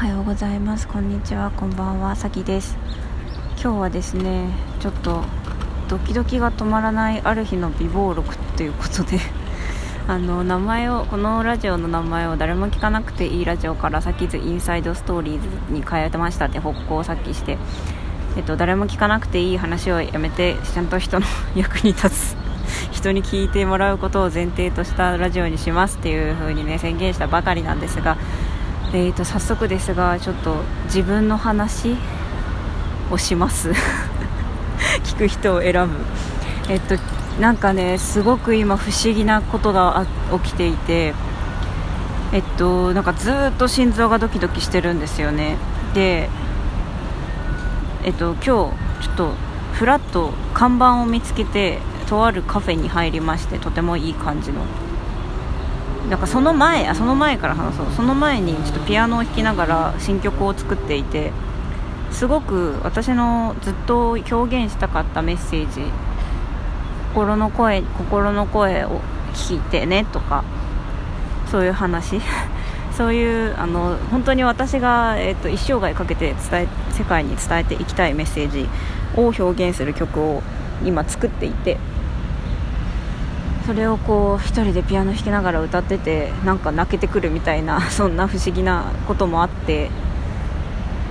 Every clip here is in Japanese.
おはようございます。こんにちは。こんばんは。さきです。今日はですねちょっとドキドキが止まらないある日の美貌録ということで あの名前をこのラジオの名前を誰も聞かなくていいラジオからさきずインサイドストーリーズに変えてましたって報告をさっきして。えっと、誰も聞かなくていい話をやめてちゃんと人の 役に立つ人に聞いてもらうことを前提としたラジオにしますっていう風にね宣言したばかりなんですがえーと、早速ですがちょっと自分の話をします。聞く人を選ぶ。えっとなんかねすごく今不思議なことが起きていてえっとなんかずっと心臓がドキドキしてるんですよね。でえっと今日ちょっとふらっと看板を見つけてとあるカフェに入りましてとてもいい感じの。なんかその前あその前から話そう。その前にちょっとピアノを弾きながら新曲を作っていてすごく私のずっと表現したかったメッセージ心の声心の声を聞いてねとかそういう話。そういうあの本当に私が、えーと、一生涯かけて伝え世界に伝えていきたいメッセージを表現する曲を今作っていてそれをこう1人でピアノ弾きながら歌っててなんか泣けてくるみたいな そんな不思議なこともあって。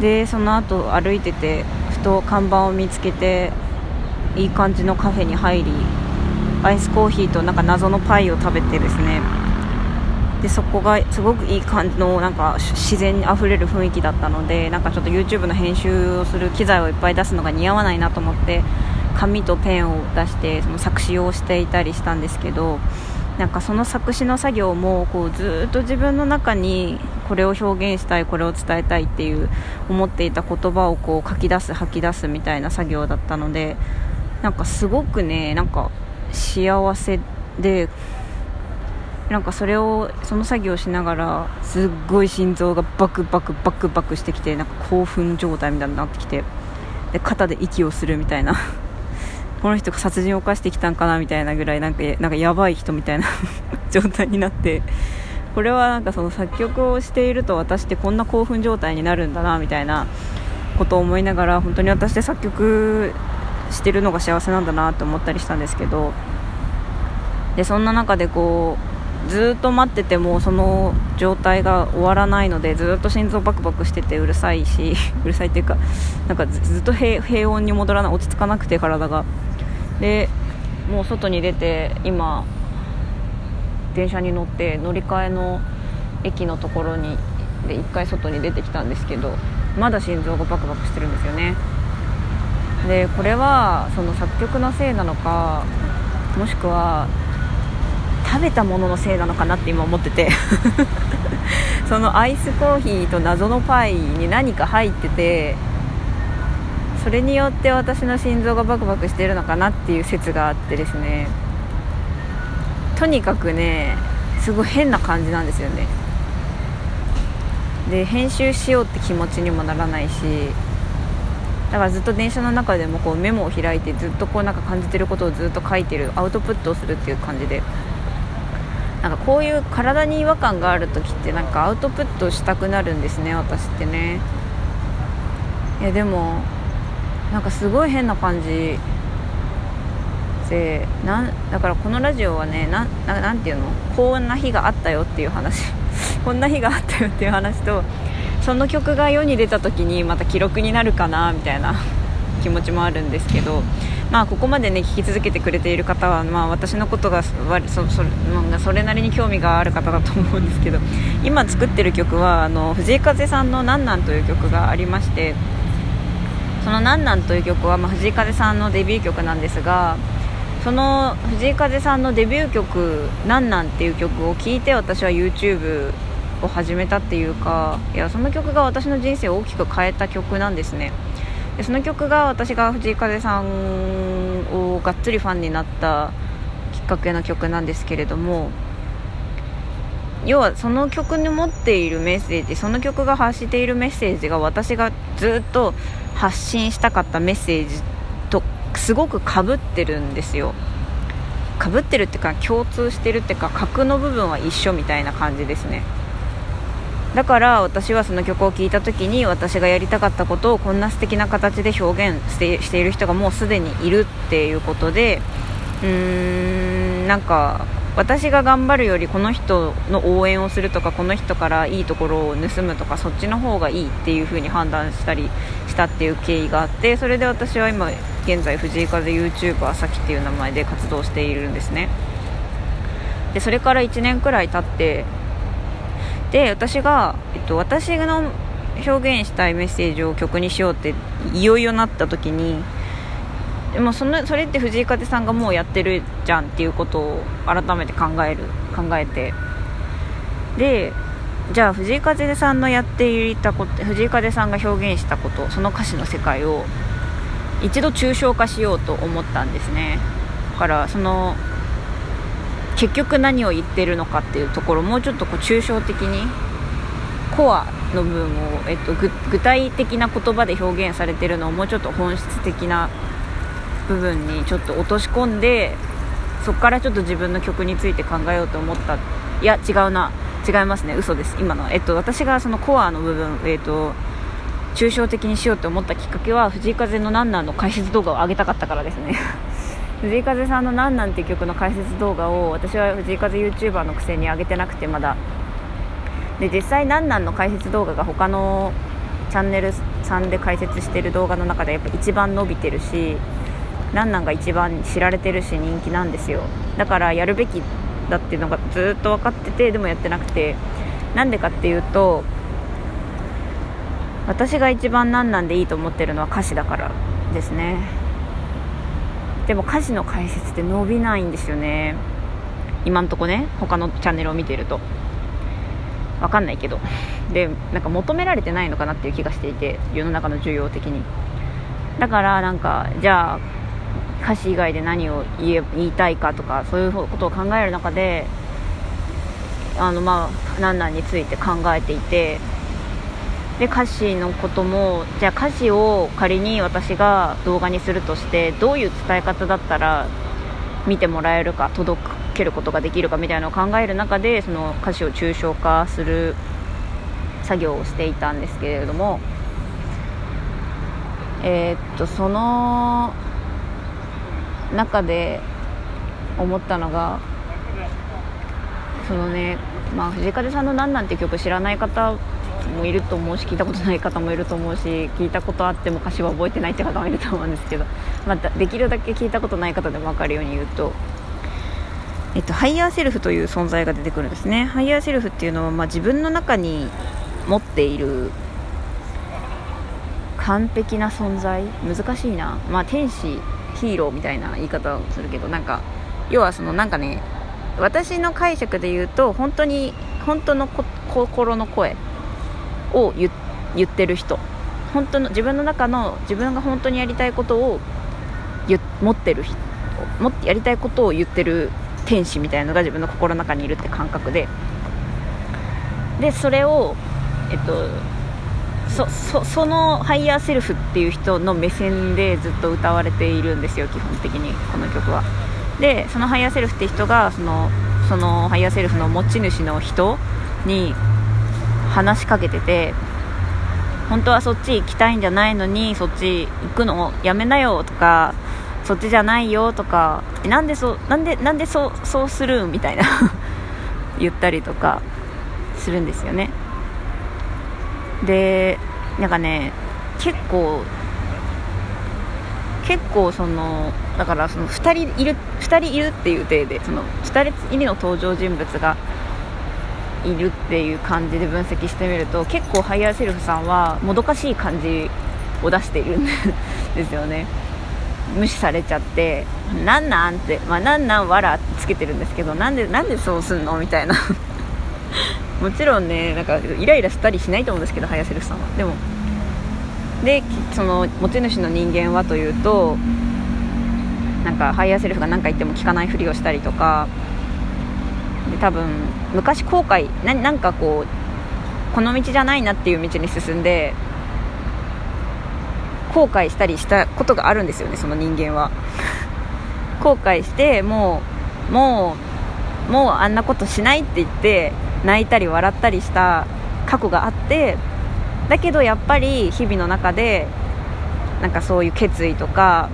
でその後歩いててふと看板を見つけていい感じのカフェに入りアイスコーヒーとなんか謎のパイを食べてですね。でそこがすごくいい感じのなんか自然にあふれる雰囲気だったのでなんかちょっと YouTube の編集をする機材をいっぱい出すのが似合わないなと思って紙とペンを出してその作詞をしていたりしたんですけどなんかその作詞の作業もこうずっと自分の中にこれを表現したいこれを伝えたいっていう思っていた言葉をこう書き出す吐き出すみたいな作業だったのでなんかすごくねなんか幸せでなんかそれをその作業をしながらすっごい心臓がバクバクバクバクしてきてなんか興奮状態みたいになってきてで肩で息をするみたいな。この人が殺人を犯してきたんかなみたいなぐらいなんかなんかやばい人みたいな 状態になってこれはなんかその作曲をしていると私ってこんな興奮状態になるんだなみたいなことを思いながら本当に私で作曲してるのが幸せなんだなって思ったりしたんですけどでそんな中でこうずっと待っててもその状態が終わらないのでずっと心臓バクバクしててうるさいし うるさいっていうかなんかずっと平穏に戻らない落ち着かなくて体が。でもう外に出て今電車に乗って乗り換えの駅のところにで1回外に出てきたんですけどまだ心臓がバクバクしてるんですよね。でこれはその作曲のせいなのかもしくは食べたもののせいなのかなって今思ってて。そのアイスコーヒーと謎のパイに何か入っててそれによって私の心臓がバクバクしてるのかなっていう説があってですね。とにかくねすごい変な感じなんですよね。で編集しようって気持ちにもならないしだからずっと電車の中でもこうメモを開いてずっとこうなんか感じてることをずっと書いてるアウトプットをするっていう感じで。なんかこういう体に違和感がある時ってなんかアウトプットしたくなるんですね私ってね。いやでもなんかすごい変な感じでなんだからこのラジオはねななんていうの？こんな日があったよっていう話。こんな日があったよっていう話とその曲が世に出た時にまた記録になるかなみたいな気持ちもあるんですけど、まあ、ここまでね聞き続けてくれている方は、まあ、私のことがそそそれなりに興味がある方だと思うんですけど今作ってる曲はあの藤井風さんの「なんなん」という曲がありましてその「なんなん」という曲は、まあ、藤井風さんのデビュー曲なんですがその藤井風さんのデビュー曲「なんなん」っていう曲を聴いて私は YouTube を始めたっていうかいやその曲が私の人生を大きく変えた曲なんですね。でその曲が私が藤井風さんをがっつりファンになったきっかけの曲なんですけれども要はその曲に持っているメッセージその曲が発しているメッセージが私がずっと発信したかったメッセージとすごくかぶってるんですよ。かぶってるっていうか共通してるっていうか核の部分は一緒みたいな感じですね。だから私はその曲を聴いた時に私がやりたかったことをこんな素敵な形で表現してしている人がもうすでにいるっていうことでうーんなんか私が頑張るよりこの人の応援をするとかこの人からいいところを盗むとかそっちの方がいいっていう風に判断したりしたっていう経緯があってそれで私は今現在藤井風 YouTuber さきっていう名前で活動しているんですね。でそれから1年くらい経ってで私が、えっと、私の表現したいメッセージを曲にしようっていよいよなった時にでもそのそれって藤井風さんがもうやってるじゃんっていうことを改めて考える考えて。でじゃあ藤井風さんのやっていたこと藤井風さんが表現したことその歌詞の世界を一度抽象化しようと思ったんですね。だからその結局何を言ってるのかっていうところもうちょっとこう抽象的にコアの部分を、えっと、具体的な言葉で表現されてるのをもうちょっと本質的な部分にちょっと落とし込んでそこからちょっと自分の曲について考えようと思った。いや違うな。違いますね。嘘です。今の、えっと、私がそのコアの部分、えっと、抽象的にしようと思ったきっかけは藤井風の「なんなん」の解説動画を上げたかったからですね。藤井風さんの「なんなん」っていう曲の解説動画を私は藤井風 YouTuber のくせに上げてなくてまだ。で実際「なんなん」の解説動画が他のチャンネルさんで解説してる動画の中でやっぱ一番伸びてるしなんなんが一番知られてるし人気なんですよ。だからやるべきだっていうのがずっと分かっててでもやってなくて。なんでかっていうと私が一番なんなんでいいと思ってるのは歌詞だからですね。でも歌詞の解説って伸びないんですよね。今んとこね他のチャンネルを見てると。分かんないけど。でなんか求められてないのかなっていう気がしていて世の中の需要的に。だからなんかじゃあ歌詞以外で何を言いたいかとかそういうことを考える中であのまあ何々について考えていてで歌詞のこともじゃあ歌詞を仮に私が動画にするとしてどういう伝え方だったら見てもらえるか届けることができるかみたいなのを考える中でその歌詞を抽象化する作業をしていたんですけれどもえー、っとその中で思ったのがそのねまあ藤井風さんの「なんなん」て曲知らない方もいると思うし聞いたことない方もいると思うし聞いたことあっても歌詞は覚えてないって方もいると思うんですけど、またできるだけ聞いたことない方でも分かるように言うと、えっと、ハイヤーセルフという存在が出てくるんですね。ハイヤーセルフっていうのは、まあ、自分の中に持っている完璧な存在難しいな、まあ、天使ヒーローみたいな言い方をするけどなんか要はそのなんかね私の解釈で言うと本当に本当の心の声を言ってる人。本当の自分の中の自分が本当にやりたいことを持ってる人。持ってやりたいことを言ってる天使みたいなのが自分の心の中にいるって感覚で。でそれをえっとそそそのハイヤーセルフっていう人の目線でずっと歌われているんですよ基本的にこの曲は。でそのハイヤーセルフって人がそのそのハイヤーセルフの持ち主の人に話しかけてて本当はそっち行きたいんじゃないのにそっち行くのやめなよとかそっちじゃないよとかなんでそなんでなんでそうそうするみたいな 言ったりとかするんですよね。でなんかね結構結構そのだからその2人いる2人いるっていう体でその2人の登場人物がいるっていう感じで分析してみると結構ハイヤーセルフさんはもどかしい感じを出しているんですよね。無視されちゃって「なんなん?」って「まあ、なんなんわら」ってつけてるんですけどなんでなんでそうすんの？みたいな。もちろんねなんかイライラしたりしないと思うんですけどハイヤーセルフさんは。でもでその持ち主の人間はというとなんかハイヤーセルフが何か言っても聞かないふりをしたりとかで多分昔後悔ななんかこうこの道じゃないなっていう道に進んで後悔したりしたことがあるんですよねその人間は。後悔してもうもうもうあんなことしないって言って泣いたり笑ったりした過去があってだけどやっぱり日々の中でなんかそういう決意とか、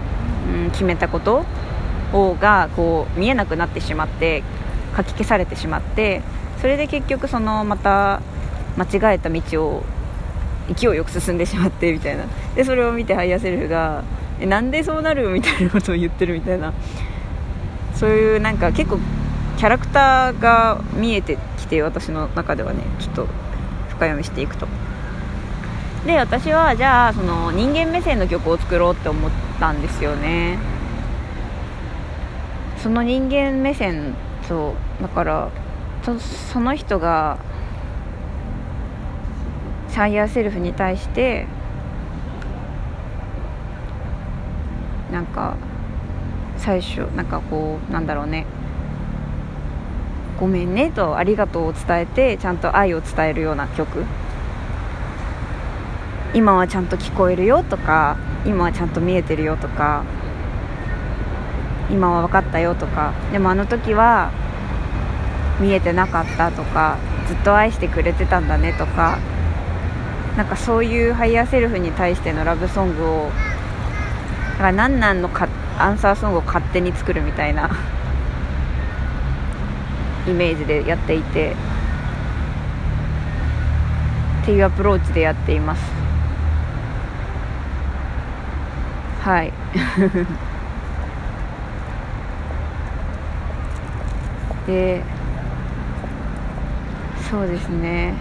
うん、決めたことをがこう見えなくなってしまってかき消されてしまってそれで結局そのまた間違えた道を勢いよく進んでしまってみたいな。でそれを見てハイヤーセルフが「えなんでそうなる?」みたいなことを言ってるみたいな。そういうなんか結構キャラクターが見えてきて私の中ではねちょっと深読みしていくと。で私はじゃあその人間目線の曲を作ろうって思ったんですよね。その人間目線そう。だからその人がサイヤーセルフに対してなんか最初なんかこうなんだろうね。ごめんねとありがとうを伝えてちゃんと愛を伝えるような曲。今はちゃんと聞こえるよとか今はちゃんと見えてるよとか。今は分かったよとかでもあの時は見えてなかったとかずっと愛してくれてたんだねとかなんかそういうハイヤーセルフに対してのラブソングをだから何なんのかアンサーソングを勝手に作るみたいな イメージでやっていてっていうアプローチでやっています。はい。でそうですね。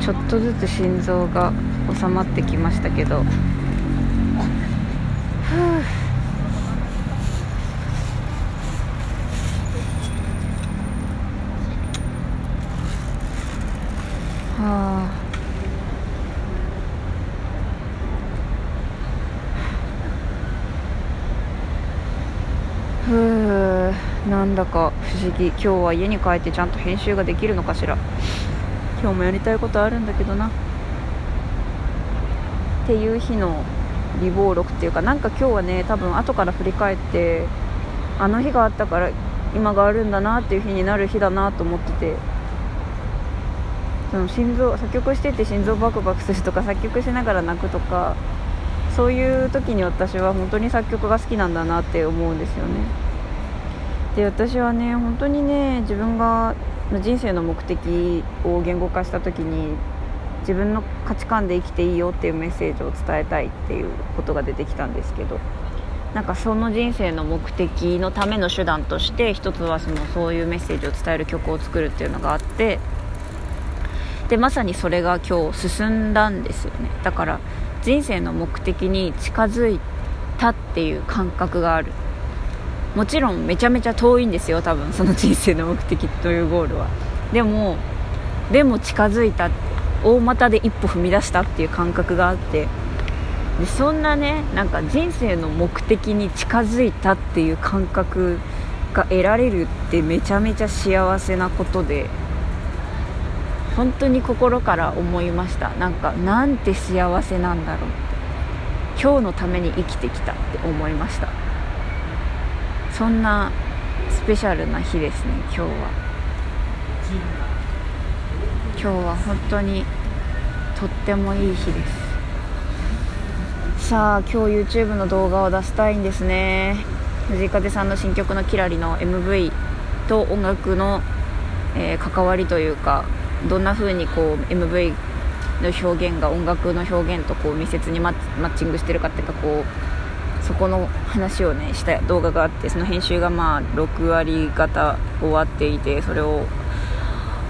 ちょっとずつ心臓が収まってきましたけど。はあふうなんだか不思議。今日は家に帰ってちゃんと編集ができるのかしら。今日もやりたいことあるんだけどな。っていう日の微暴録っていうかなんか今日はね多分後から振り返ってあの日があったから今があるんだなっていう日になる日だなと思ってて。その心臓作曲してて心臓バクバクするとか作曲しながら泣くとかそういう時に私は本当に作曲が好きなんだなって思うんですよね。で私はね本当にね自分が人生の目的を言語化した時に自分の価値観で生きていいよっていうメッセージを伝えたいっていうことが出てきたんですけどなんかその人生の目的のための手段として一つはそのそういうメッセージを伝える曲を作るっていうのがあってでまさにそれが今日進んだんですよね。だから人生の目的に近づいたっていう感覚がある。もちろんめちゃめちゃ遠いんですよ多分その人生の目的というゴールは。でもでも近づいた大股で一歩踏み出したっていう感覚があって。でそんなねなんか人生の目的に近づいたっていう感覚が得られるってめちゃめちゃ幸せなことで本当に心から思いました。なんかなんて幸せなんだろうって。今日のために生きてきたって思いました。そんなスペシャルな日ですね今日は。今日は本当にとってもいい日です。さあ今日 YouTube の動画を出したいんですね。藤井風さんの新曲の「キラリ」の MV と音楽の、えー、関わりというかどんな風にこう MV の表現が音楽の表現とこう密接にマッチングしてるかっていうかこうそこの話をねした動画があってその編集がまあ6割方終わっていてそれを、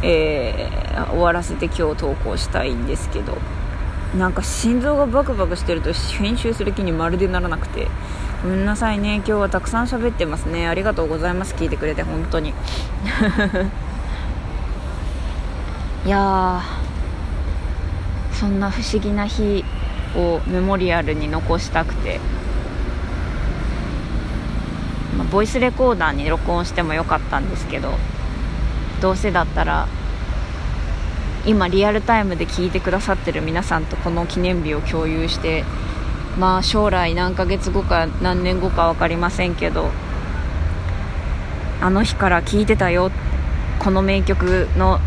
えー、終わらせて今日投稿したいんですけどなんか心臓がバクバクしてると編集する気にまるでならなくてごめんなさいね今日はたくさん喋ってますね。ありがとうございます聞いてくれて本当に。いやそんな不思議な日をメモリアルに残したくて、ボイスレコーダーに録音してもよかったんですけどどうせだったら今リアルタイムで聞いてくださってる皆さんとこの記念日を共有してまあ将来何ヶ月後か何年後か分かりませんけどあの日から聞いてたよこの名曲の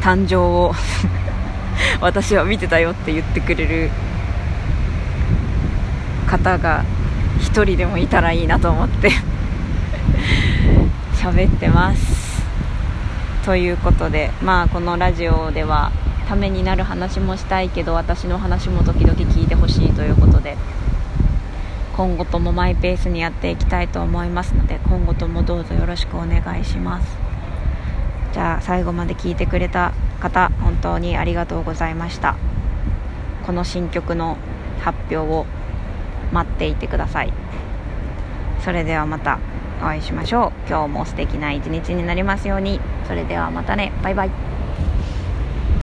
誕生を 私は見てたよって言ってくれる方が1人でもいたらいいなと思って。喋ってます。ということでまあこのラジオではためになる話もしたいけど私の話も時々聞いてほしいということで今後ともマイペースにやっていきたいと思いますので今後ともどうぞよろしくお願いします。じゃあ最後まで聞いてくれた方本当にありがとうございました。この新曲の発表を待っていてください。それではまたお会いしましょう。今日も素敵な一日になりますように。それではまたね。バイバイ。